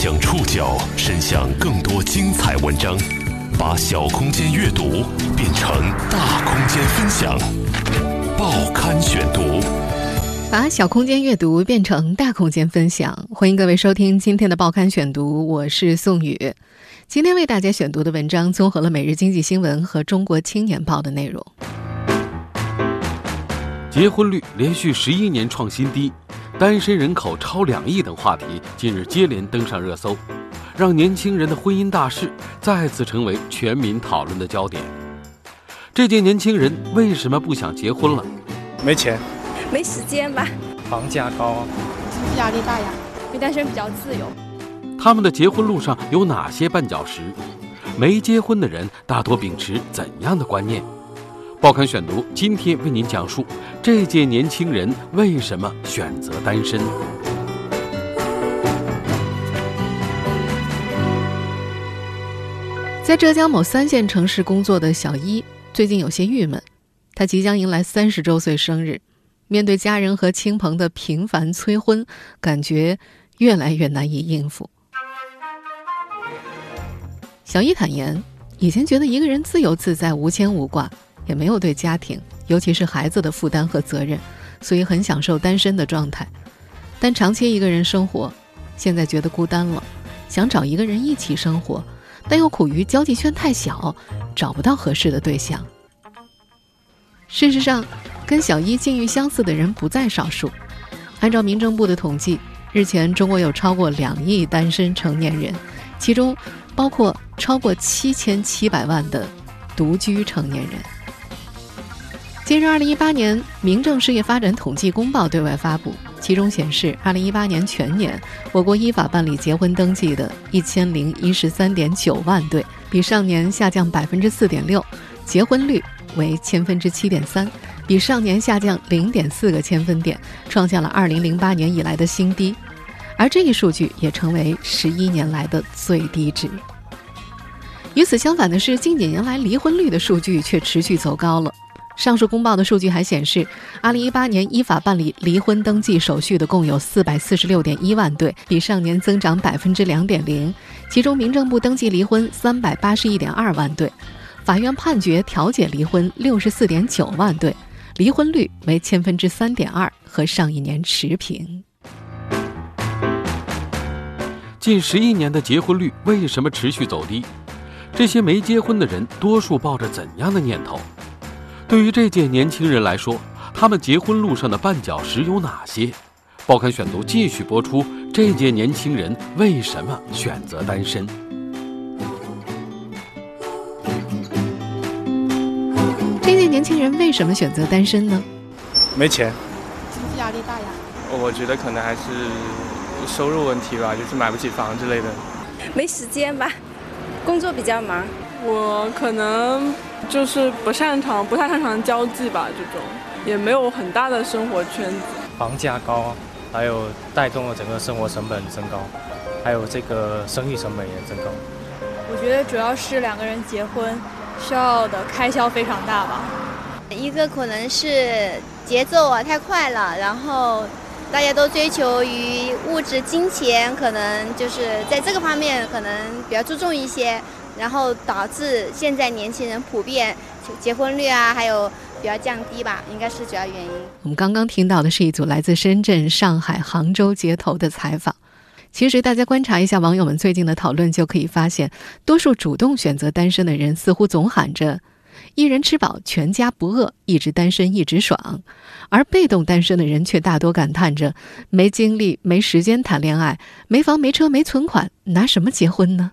将触角伸向更多精彩文章，把小空间阅读变成大空间分享。报刊选读，把小空间阅读变成大空间分享。欢迎各位收听今天的报刊选读，我是宋宇。今天为大家选读的文章综合了《每日经济新闻》和《中国青年报》的内容。结婚率连续十一年创新低，单身人口超两亿等话题近日接连登上热搜，让年轻人的婚姻大事再次成为全民讨论的焦点。这届年轻人为什么不想结婚了？没钱，没时间吧？房价高啊，经济压力大呀，比单身比较自由。他们的结婚路上有哪些绊脚石？没结婚的人大多秉持怎样的观念？报刊选读今天为您讲述这届年轻人为什么选择单身。在浙江某三线城市工作的小一最近有些郁闷，他即将迎来三十周岁生日，面对家人和亲朋的频繁催婚，感觉越来越难以应付。小一坦言，以前觉得一个人自由自在、无牵无挂。也没有对家庭，尤其是孩子的负担和责任，所以很享受单身的状态。但长期一个人生活，现在觉得孤单了，想找一个人一起生活，但又苦于交际圈太小，找不到合适的对象。事实上，跟小一境遇相似的人不在少数。按照民政部的统计，日前中国有超过两亿单身成年人，其中包括超过七千七百万的独居成年人。近日，二零一八年民政事业发展统计公报对外发布，其中显示，二零一八年全年我国依法办理结婚登记的一千零一十三点九万对，比上年下降百分之四点六，结婚率为千分之七点三，比上年下降零点四个千分点，创下了二零零八年以来的新低，而这一数据也成为十一年来的最低值。与此相反的是，近几年来离婚率的数据却持续走高了。上述公报的数据还显示，2018年依法办理离婚登记手续的共有446.1万对，比上年增长2.0%。其中，民政部登记离婚381.2万对，法院判决调解离婚64.9万对，离婚率为千分之3.2，和上一年持平。近十一年的结婚率为什么持续走低？这些没结婚的人多数抱着怎样的念头？对于这届年轻人来说，他们结婚路上的绊脚石有哪些？报刊选读继续播出。这届年轻人为什么选择单身？这届年轻人为什么选择单身呢？没钱，经济压力大呀。我觉得可能还是收入问题吧，就是买不起房之类的。没时间吧，工作比较忙。我可能就是不擅长，不太擅长交际吧，这种也没有很大的生活圈子。房价高，还有带动了整个生活成本增高，还有这个生育成本也增高。我觉得主要是两个人结婚需要的开销非常大吧。一个可能是节奏啊太快了，然后大家都追求于物质金钱，可能就是在这个方面可能比较注重一些。然后导致现在年轻人普遍结婚率啊，还有比较降低吧，应该是主要原因。我们刚刚听到的是一组来自深圳、上海、杭州街头的采访。其实大家观察一下网友们最近的讨论，就可以发现，多数主动选择单身的人似乎总喊着“一人吃饱，全家不饿，一直单身一直爽”，而被动单身的人却大多感叹着“没精力、没时间谈恋爱，没房、没车、没存款，拿什么结婚呢？”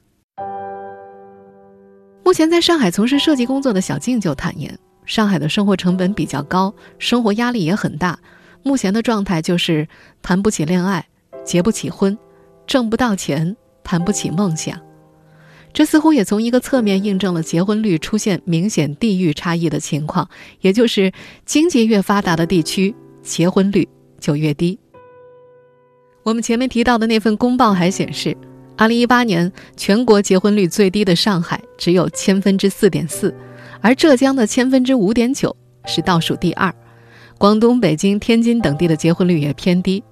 目前在上海从事设计工作的小静就坦言，上海的生活成本比较高，生活压力也很大。目前的状态就是谈不起恋爱，结不起婚，挣不到钱，谈不起梦想。这似乎也从一个侧面印证了结婚率出现明显地域差异的情况，也就是经济越发达的地区，结婚率就越低。我们前面提到的那份公报还显示。二零一八年，全国结婚率最低的上海只有千分之四点四，而浙江的千分之五点九是倒数第二。广东、北京、天津等地的结婚率也偏低。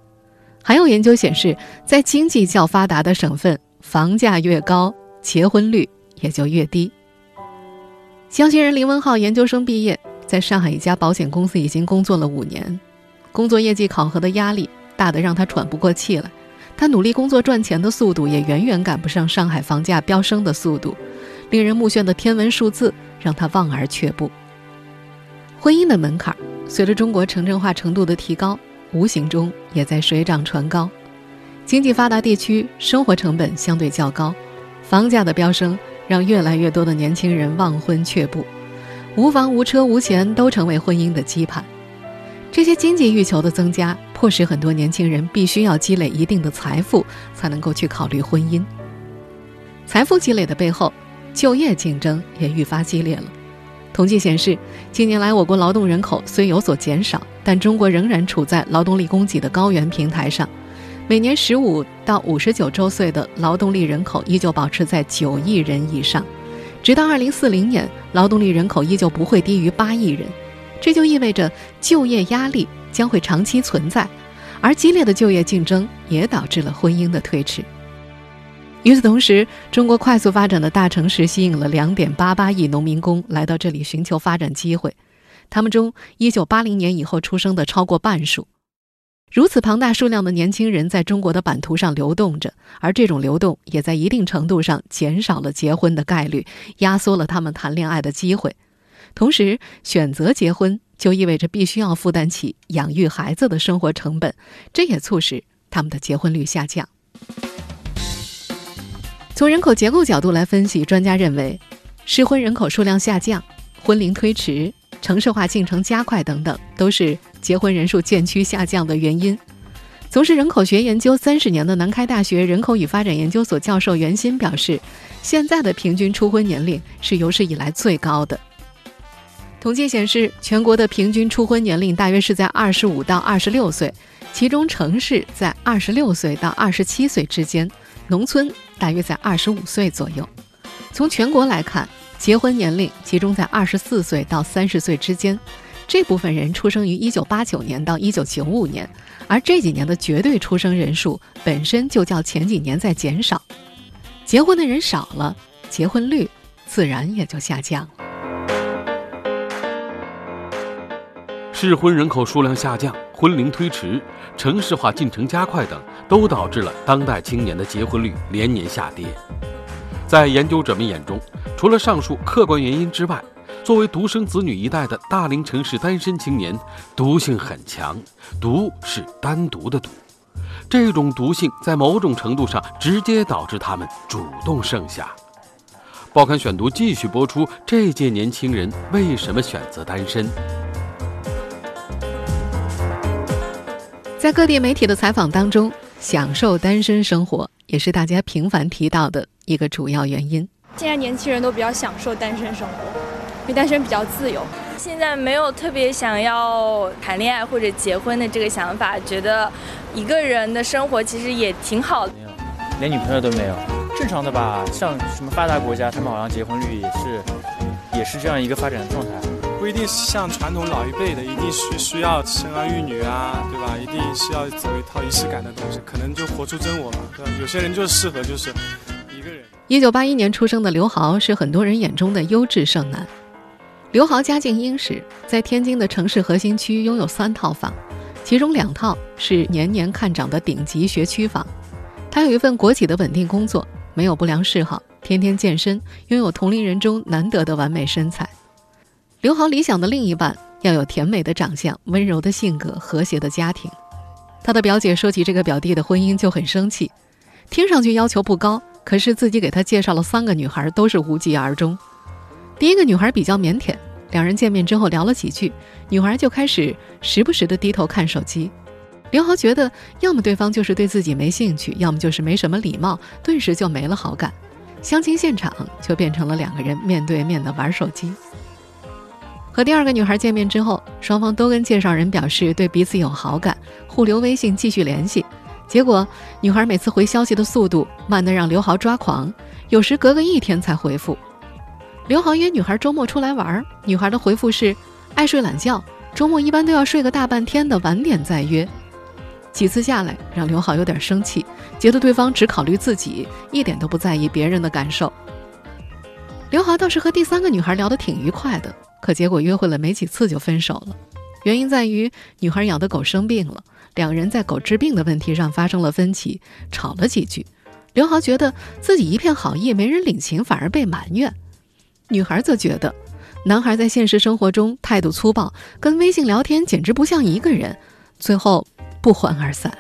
还有研究显示，在经济较发达的省份，房价越高，结婚率也就越低。江西人林文浩研究生毕业，在上海一家保险公司已经工作了五年，工作业绩考核的压力大得让他喘不过气来。他努力工作赚钱的速度也远远赶不上上海房价飙升的速度，令人目眩的天文数字让他望而却步。婚姻的门槛随着中国城镇化程度的提高，无形中也在水涨船高。经济发达地区生活成本相对较高，房价的飙升让越来越多的年轻人望婚却步，无房无车无钱都成为婚姻的羁绊。这些经济欲求的增加，迫使很多年轻人必须要积累一定的财富，才能够去考虑婚姻。财富积累的背后，就业竞争也愈发激烈了。统计显示，近年来我国劳动人口虽有所减少，但中国仍然处在劳动力供给的高原平台上。每年十五到五十九周岁的劳动力人口依旧保持在九亿人以上，直到二零四零年，劳动力人口依旧不会低于八亿人。这就意味着就业压力将会长期存在，而激烈的就业竞争也导致了婚姻的推迟。与此同时，中国快速发展的大城市吸引了2.88亿农民工来到这里寻求发展机会，他们中1980年以后出生的超过半数。如此庞大数量的年轻人在中国的版图上流动着，而这种流动也在一定程度上减少了结婚的概率，压缩了他们谈恋爱的机会。同时，选择结婚就意味着必须要负担起养育孩子的生活成本，这也促使他们的结婚率下降。从人口结构角度来分析，专家认为，适婚人口数量下降、婚龄推迟、城市化进程加快等等，都是结婚人数渐趋下降的原因。从事人口学研究三十年的南开大学人口与发展研究所教授袁鑫表示，现在的平均初婚年龄是有史以来最高的。统计显示，全国的平均初婚年龄大约是在二十五到二十六岁，其中城市在二十六岁到二十七岁之间，农村大约在二十五岁左右。从全国来看，结婚年龄集中在二十四岁到三十岁之间，这部分人出生于一九八九年到一九九五年，而这几年的绝对出生人数本身就较前几年在减少，结婚的人少了，结婚率自然也就下降了。适婚人口数量下降、婚龄推迟、城市化进程加快等，都导致了当代青年的结婚率连年下跌。在研究者们眼中，除了上述客观原因之外，作为独生子女一代的大龄城市单身青年，毒性很强。毒是单独的毒，这种毒性在某种程度上直接导致他们主动剩下。报刊选读继续播出：这届年轻人为什么选择单身？在各地媒体的采访当中，享受单身生活也是大家频繁提到的一个主要原因。现在年轻人都比较享受单身生活，因为单身比较自由。现在没有特别想要谈恋爱或者结婚的这个想法，觉得一个人的生活其实也挺好的。连女朋友都没有，正常的吧？像什么发达国家，他们好像结婚率也是，也是这样一个发展的状态。不一定是像传统老一辈的，一定需需要生儿育女啊，对吧？一定是要走一套仪式感的东西，可能就活出真我嘛，对？有些人就适合就是一个人。一九八一年出生的刘豪是很多人眼中的优质剩男。刘豪家境殷实，在天津的城市核心区拥有三套房，其中两套是年年看涨的顶级学区房。他有一份国企的稳定工作，没有不良嗜好，天天健身，拥有同龄人中难得的完美身材。刘豪理想的另一半要有甜美的长相、温柔的性格、和谐的家庭。他的表姐说起这个表弟的婚姻就很生气，听上去要求不高，可是自己给他介绍了三个女孩，都是无疾而终。第一个女孩比较腼腆，两人见面之后聊了几句，女孩就开始时不时的低头看手机。刘豪觉得，要么对方就是对自己没兴趣，要么就是没什么礼貌，顿时就没了好感。相亲现场就变成了两个人面对面的玩手机。和第二个女孩见面之后，双方都跟介绍人表示对彼此有好感，互留微信继续联系。结果，女孩每次回消息的速度慢得让刘豪抓狂，有时隔个一天才回复。刘豪约女孩周末出来玩，女孩的回复是爱睡懒觉，周末一般都要睡个大半天的，晚点再约。几次下来，让刘豪有点生气，觉得对方只考虑自己，一点都不在意别人的感受。刘豪倒是和第三个女孩聊得挺愉快的，可结果约会了没几次就分手了。原因在于女孩养的狗生病了，两人在狗治病的问题上发生了分歧，吵了几句。刘豪觉得自己一片好意没人领情，反而被埋怨。女孩则觉得，男孩在现实生活中态度粗暴，跟微信聊天简直不像一个人。最后不欢而散。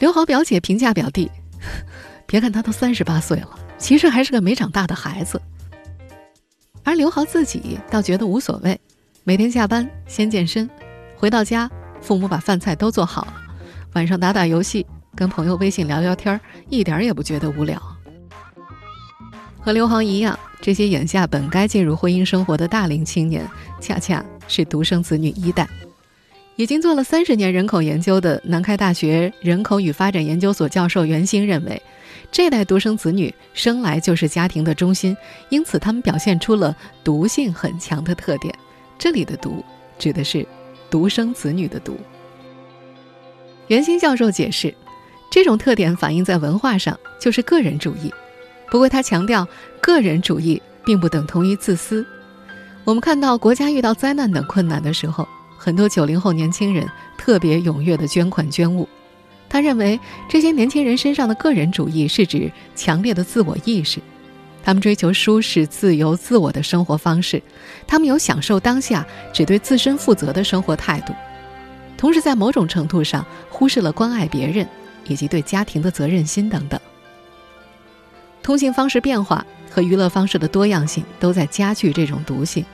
刘豪表姐评价表弟：“ 别看他都三十八岁了，其实还是个没长大的孩子。”而刘豪自己倒觉得无所谓，每天下班先健身，回到家父母把饭菜都做好了，晚上打打游戏，跟朋友微信聊聊天，一点也不觉得无聊。和刘豪一样，这些眼下本该进入婚姻生活的大龄青年，恰恰是独生子女一代。已经做了三十年人口研究的南开大学人口与发展研究所教授袁兴认为，这代独生子女生来就是家庭的中心，因此他们表现出了毒性很强的特点。这里的“毒”指的是独生子女的“毒”。袁兴教授解释，这种特点反映在文化上就是个人主义。不过他强调，个人主义并不等同于自私。我们看到国家遇到灾难等困难的时候。很多九零后年轻人特别踊跃地捐款捐物，他认为这些年轻人身上的个人主义是指强烈的自我意识，他们追求舒适、自由、自我的生活方式，他们有享受当下、只对自身负责的生活态度，同时在某种程度上忽视了关爱别人以及对家庭的责任心等等。通信方式变化和娱乐方式的多样性都在加剧这种毒性。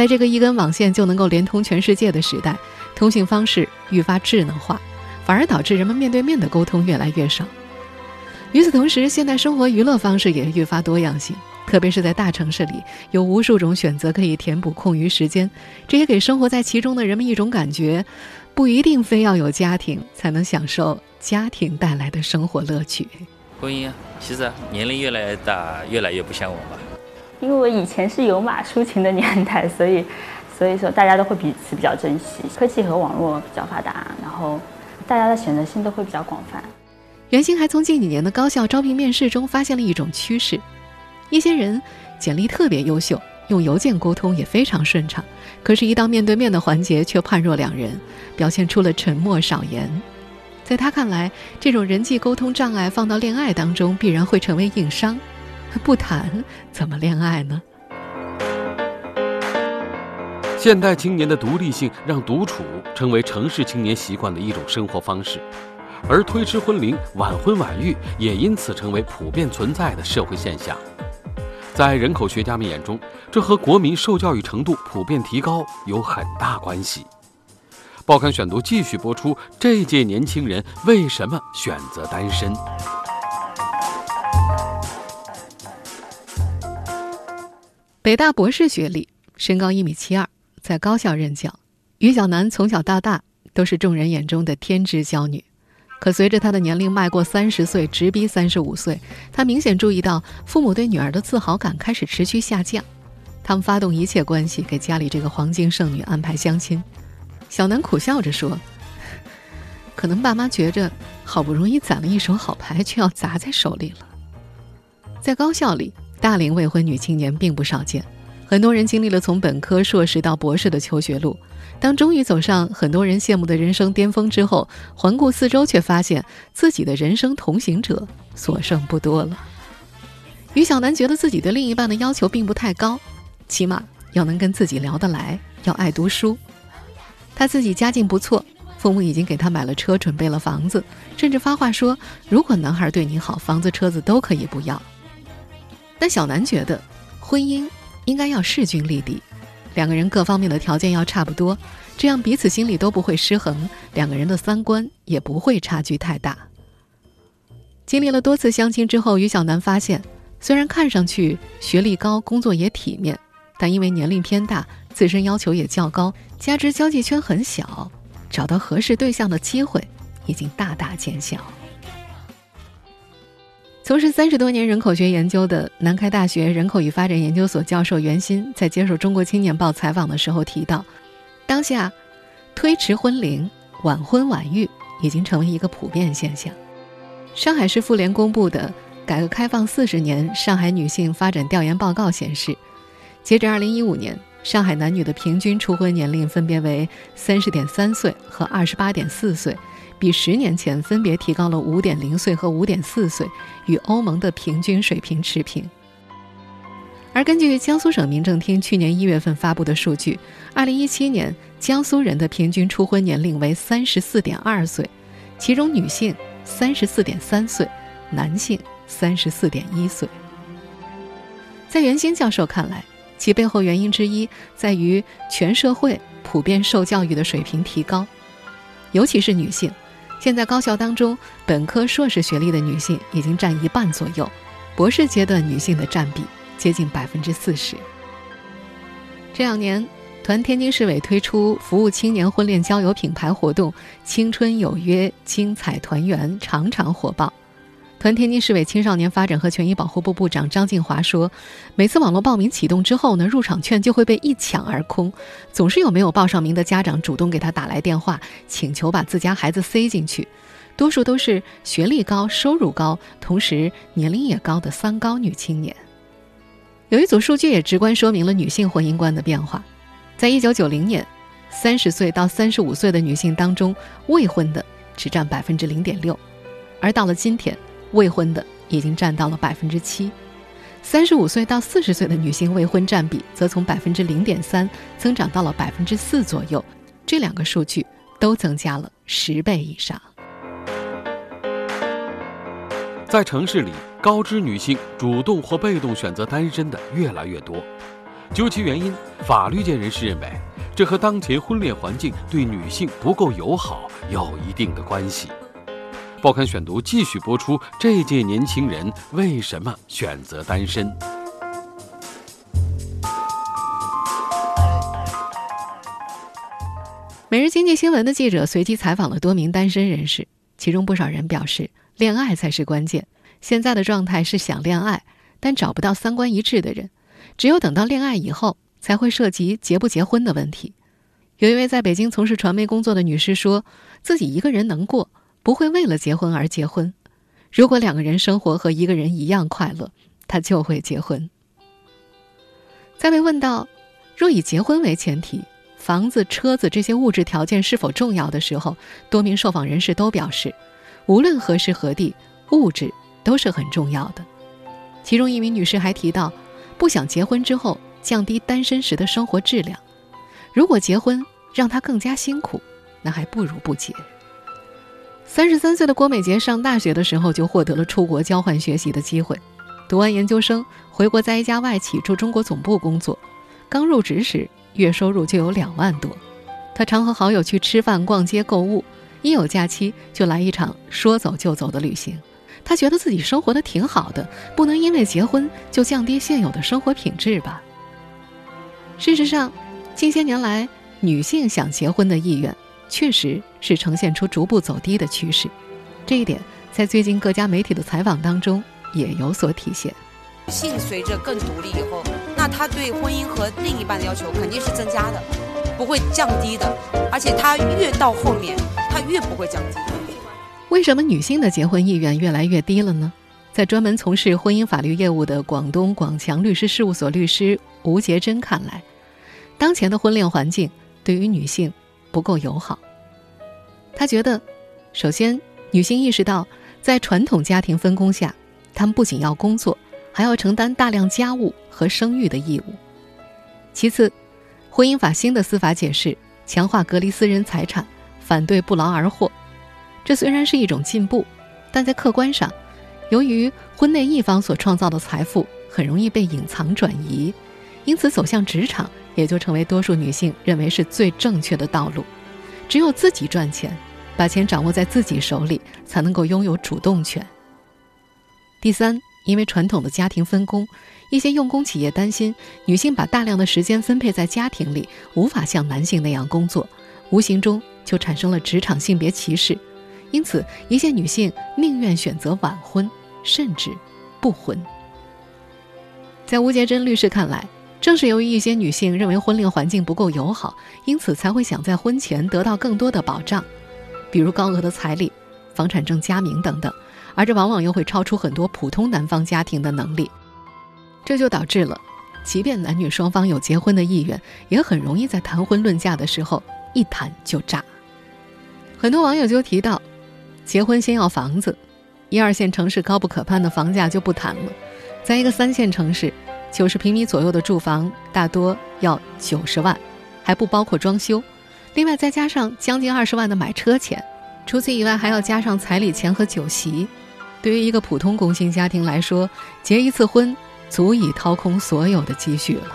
在这个一根网线就能够连通全世界的时代，通信方式愈发智能化，反而导致人们面对面的沟通越来越少。与此同时，现代生活娱乐方式也愈发多样性，特别是在大城市里，有无数种选择可以填补空余时间。这也给生活在其中的人们一种感觉：不一定非要有家庭才能享受家庭带来的生活乐趣。婚姻啊，其实年龄越来越大，越来越不像我吧。因为我以前是有马抒情的年代，所以，所以说大家都会彼此比较珍惜。科技和网络比较发达，然后大家的选择性都会比较广泛。袁兴还从近几年的高校招聘面试中发现了一种趋势：一些人简历特别优秀，用邮件沟通也非常顺畅，可是，一到面对面的环节却判若两人，表现出了沉默少言。在他看来，这种人际沟通障碍放到恋爱当中，必然会成为硬伤。不谈怎么恋爱呢？现代青年的独立性让独处成为城市青年习惯的一种生活方式，而推迟婚龄、晚婚晚育也因此成为普遍存在的社会现象。在人口学家们眼中，这和国民受教育程度普遍提高有很大关系。报刊选读继续播出：这届年轻人为什么选择单身？北大博士学历，身高一米七二，在高校任教。于小楠从小到大都是众人眼中的天之娇女，可随着她的年龄迈过三十岁，直逼三十五岁，她明显注意到父母对女儿的自豪感开始持续下降。他们发动一切关系给家里这个黄金剩女安排相亲。小楠苦笑着说：“可能爸妈觉着好不容易攒了一手好牌，却要砸在手里了。”在高校里。大龄未婚女青年并不少见，很多人经历了从本科、硕士到博士的求学路。当终于走上很多人羡慕的人生巅峰之后，环顾四周，却发现自己的人生同行者所剩不多了。于小楠觉得自己对另一半的要求并不太高，起码要能跟自己聊得来，要爱读书。他自己家境不错，父母已经给他买了车，准备了房子，甚至发话说：“如果男孩对你好，房子、车子都可以不要。”但小南觉得，婚姻应该要势均力敌，两个人各方面的条件要差不多，这样彼此心里都不会失衡，两个人的三观也不会差距太大。经历了多次相亲之后，于小南发现，虽然看上去学历高、工作也体面，但因为年龄偏大，自身要求也较高，加之交际圈很小，找到合适对象的机会已经大大减小。从事三十多年人口学研究的南开大学人口与发展研究所教授袁鑫在接受《中国青年报》采访的时候提到，当下推迟婚龄晚婚晚育已经成为一个普遍现象。上海市妇联公布的《改革开放四十年上海女性发展调研报告》显示，截至2015年，上海男女的平均初婚年龄分别为30.3岁和28.4岁，比十年前分别提高了5.0岁和5.4岁，与欧盟的平均水平持平。而根据江苏省民政厅去年一月份发布的数据，2017年江苏人的平均初婚年龄为34.2岁，其中女性34.3岁，男性34.1岁。在袁兴教授看来，其背后原因之一在于全社会普遍受教育的水平提高，尤其是女性。现在高校当中，本科、硕士学历的女性已经占一半左右，博士阶段女性的占比。接近百分之四十。这两年，团天津市委推出服务青年婚恋交友品牌活动“青春有约，精彩团圆”，场场火爆。团天津市委青少年发展和权益保护部部长张静华说：“每次网络报名启动之后呢，入场券就会被一抢而空，总是有没有报上名的家长主动给他打来电话，请求把自家孩子塞进去，多数都是学历高、收入高，同时年龄也高的‘三高’女青年。”有一组数据也直观说明了女性婚姻观的变化，在一九九零年，三十岁到三十五岁的女性当中，未婚的只占百分之零点六，而到了今天，未婚的已经占到了百分之七，三十五岁到四十岁的女性未婚占比则从百分之零点三增长到了百分之四左右，这两个数据都增加了十倍以上。在城市里，高知女性主动或被动选择单身的越来越多。究其原因，法律界人士认为，这和当前婚恋环境对女性不够友好有一定的关系。报刊选读继续播出：这届年轻人为什么选择单身？每日经济新闻的记者随机采访了多名单身人士，其中不少人表示。恋爱才是关键。现在的状态是想恋爱，但找不到三观一致的人。只有等到恋爱以后，才会涉及结不结婚的问题。有一位在北京从事传媒工作的女士说，自己一个人能过，不会为了结婚而结婚。如果两个人生活和一个人一样快乐，他就会结婚。在被问到若以结婚为前提，房子、车子这些物质条件是否重要的时候，多名受访人士都表示。无论何时何地，物质都是很重要的。其中一名女士还提到，不想结婚之后降低单身时的生活质量。如果结婚让她更加辛苦，那还不如不结。三十三岁的郭美洁上大学的时候就获得了出国交换学习的机会，读完研究生回国，在一家外企驻中国总部工作。刚入职时，月收入就有两万多。她常和好友去吃饭、逛街、购物。一有假期就来一场说走就走的旅行，他觉得自己生活的挺好的，不能因为结婚就降低现有的生活品质吧。事实上，近些年来女性想结婚的意愿确实是呈现出逐步走低的趋势，这一点在最近各家媒体的采访当中也有所体现。女性随着更独立以后，那他对婚姻和另一半的要求肯定是增加的，不会降低的，而且他越到后面。他越不会降低。为什么女性的结婚意愿越来越低了呢？在专门从事婚姻法律业务的广东广强律师事务所律师吴杰珍看来，当前的婚恋环境对于女性不够友好。他觉得，首先，女性意识到在传统家庭分工下，她们不仅要工作，还要承担大量家务和生育的义务。其次，婚姻法新的司法解释强化隔离私人财产。反对不劳而获，这虽然是一种进步，但在客观上，由于婚内一方所创造的财富很容易被隐藏转移，因此走向职场也就成为多数女性认为是最正确的道路。只有自己赚钱，把钱掌握在自己手里，才能够拥有主动权。第三，因为传统的家庭分工，一些用工企业担心女性把大量的时间分配在家庭里，无法像男性那样工作，无形中。就产生了职场性别歧视，因此一些女性宁愿选择晚婚，甚至不婚。在吴杰珍律师看来，正是由于一些女性认为婚恋环境不够友好，因此才会想在婚前得到更多的保障，比如高额的彩礼、房产证加名等等，而这往往又会超出很多普通男方家庭的能力，这就导致了，即便男女双方有结婚的意愿，也很容易在谈婚论嫁的时候一谈就炸。很多网友就提到，结婚先要房子，一二线城市高不可攀的房价就不谈了，在一个三线城市，九十平米左右的住房大多要九十万，还不包括装修。另外再加上将近二十万的买车钱，除此以外还要加上彩礼钱和酒席。对于一个普通工薪家庭来说，结一次婚足以掏空所有的积蓄了。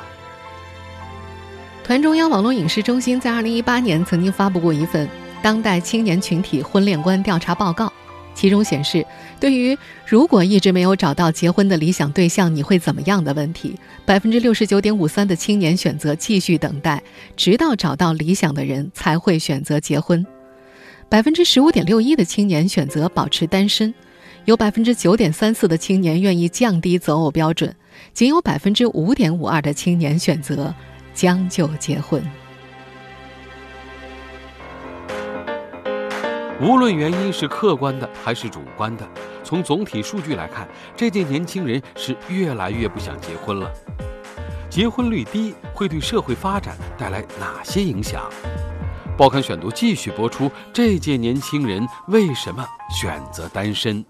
团中央网络影视中心在二零一八年曾经发布过一份当代青年群体婚恋观调查报告，其中显示，对于如果一直没有找到结婚的理想对象，你会怎么样的问题，百分之六十九点五三的青年选择继续等待，直到找到理想的人才会选择结婚；百分之十五点六一的青年选择保持单身；有百分之九点三四的青年愿意降低择偶标准，仅有百分之五点五二的青年选择将就结婚。无论原因是客观的还是主观的，从总体数据来看，这届年轻人是越来越不想结婚了。结婚率低会对社会发展带来哪些影响？报刊选读继续播出：这届年轻人为什么选择单身？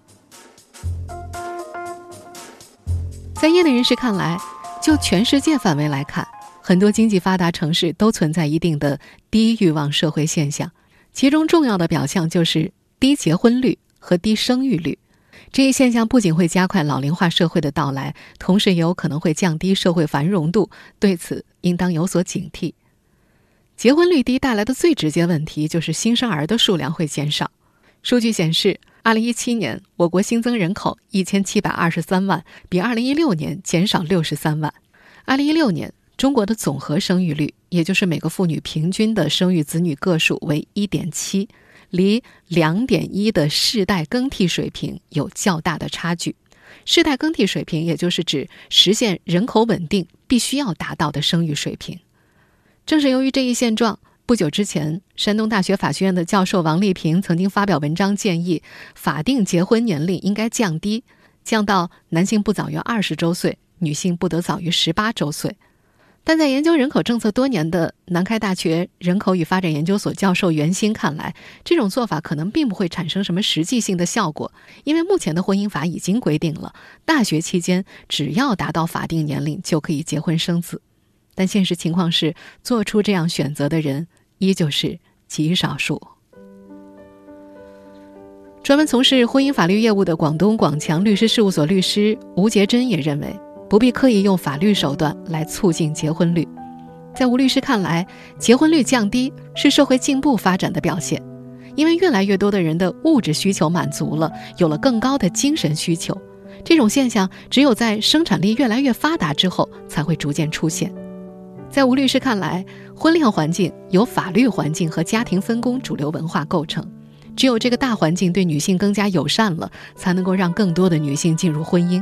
在业内人士看来，就全世界范围来看，很多经济发达城市都存在一定的低欲望社会现象。其中重要的表象就是低结婚率和低生育率，这一现象不仅会加快老龄化社会的到来，同时也有可能会降低社会繁荣度，对此应当有所警惕。结婚率低带来的最直接问题就是新生儿的数量会减少。数据显示，二零一七年我国新增人口一千七百二十三万，比二零一六年减少六十三万。二零一六年。中国的总和生育率，也就是每个妇女平均的生育子女个数为一点七，离两点一的世代更替水平有较大的差距。世代更替水平，也就是指实现人口稳定必须要达到的生育水平。正是由于这一现状，不久之前，山东大学法学院的教授王丽萍曾经发表文章建议，法定结婚年龄应该降低，降到男性不早于二十周岁，女性不得早于十八周岁。但在研究人口政策多年的南开大学人口与发展研究所教授袁鑫看来，这种做法可能并不会产生什么实际性的效果，因为目前的婚姻法已经规定了，大学期间只要达到法定年龄就可以结婚生子。但现实情况是，做出这样选择的人依旧是极少数。专门从事婚姻法律业务的广东广强律师事务所律师吴杰珍也认为。不必刻意用法律手段来促进结婚率，在吴律师看来，结婚率降低是社会进步发展的表现，因为越来越多的人的物质需求满足了，有了更高的精神需求。这种现象只有在生产力越来越发达之后才会逐渐出现。在吴律师看来，婚恋环境由法律环境和家庭分工主流文化构成，只有这个大环境对女性更加友善了，才能够让更多的女性进入婚姻。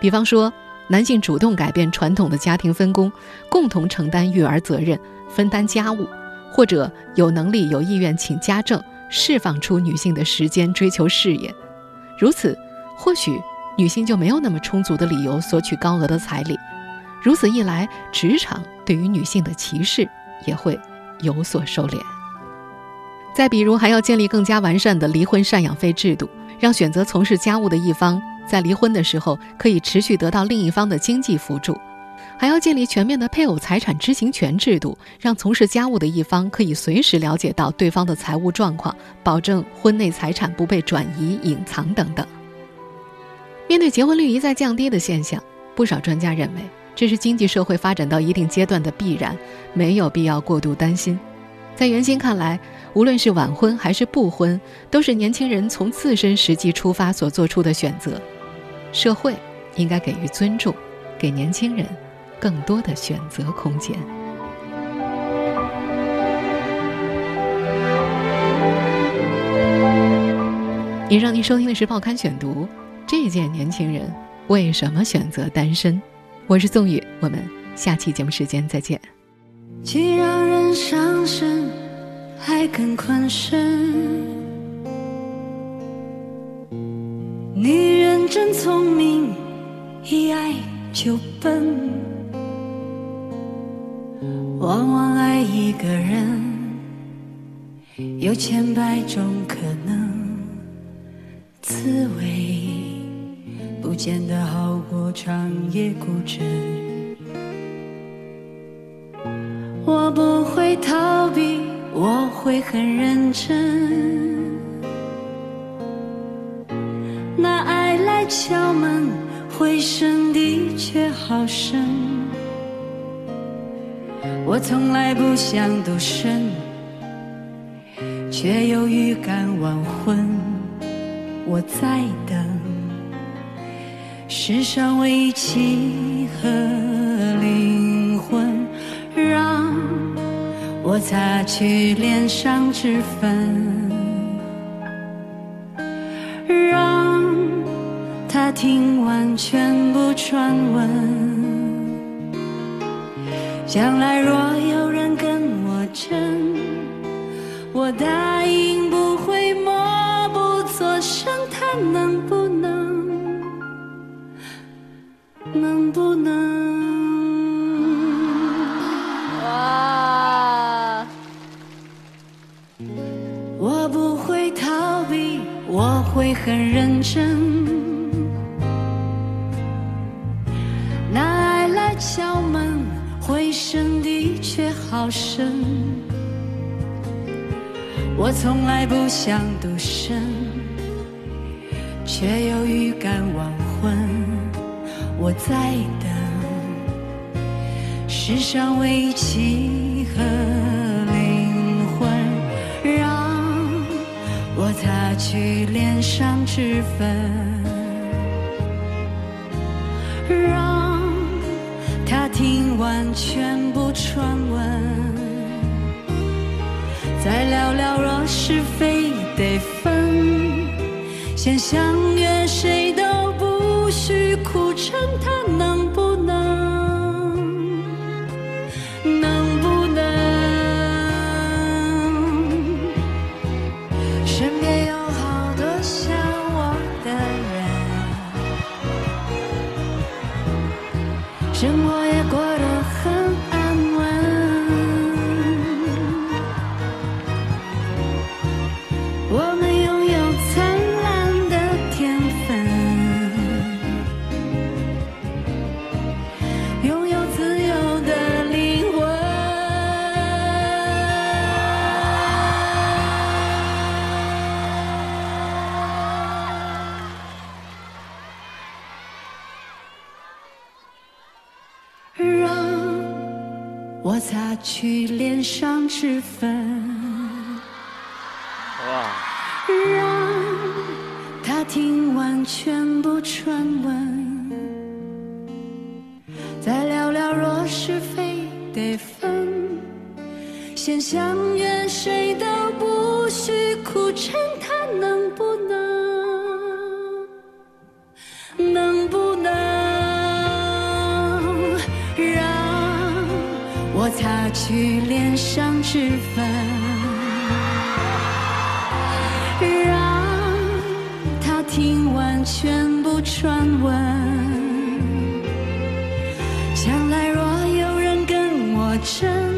比方说。男性主动改变传统的家庭分工，共同承担育儿责任、分担家务，或者有能力、有意愿请家政，释放出女性的时间追求事业。如此，或许女性就没有那么充足的理由索取高额的彩礼。如此一来，职场对于女性的歧视也会有所收敛。再比如，还要建立更加完善的离婚赡养费制度，让选择从事家务的一方。在离婚的时候，可以持续得到另一方的经济辅助，还要建立全面的配偶财产知情权制度，让从事家务的一方可以随时了解到对方的财务状况，保证婚内财产不被转移、隐藏等等。面对结婚率一再降低的现象，不少专家认为这是经济社会发展到一定阶段的必然，没有必要过度担心。在袁心看来，无论是晚婚还是不婚，都是年轻人从自身实际出发所做出的选择。社会应该给予尊重，给年轻人更多的选择空间。以上您收听的是《报刊选读》，这一届年轻人为什么选择单身？我是宋宇，我们下期节目时间再见。既让人伤神，爱更宽深。女人真聪明，一爱就笨，往往爱一个人有千百种可能，滋味不见得好过长夜孤枕。我不会逃，我会很认真。那爱来敲门，回声的确好深。我从来不想独身，却有预感晚婚。我在等世上唯一契合我擦去脸上脂粉。让他听完全部传闻。将来若有人跟我争，我答应不会默不作声。他能会很认真。那爱来敲门，回声的确好深。我从来不想独身，却有预感晚婚。我在等世上唯一契合擦去脸上脂粉，让他听完全部传闻，再聊聊若是非得分，先相约谁都不许苦撑，他能？上脂粉。哇！让他听完全部传闻，再聊聊若是非得分，先相约谁都不许苦撑，去脸上脂粉？让他听完全部传闻。将来若有人跟我争，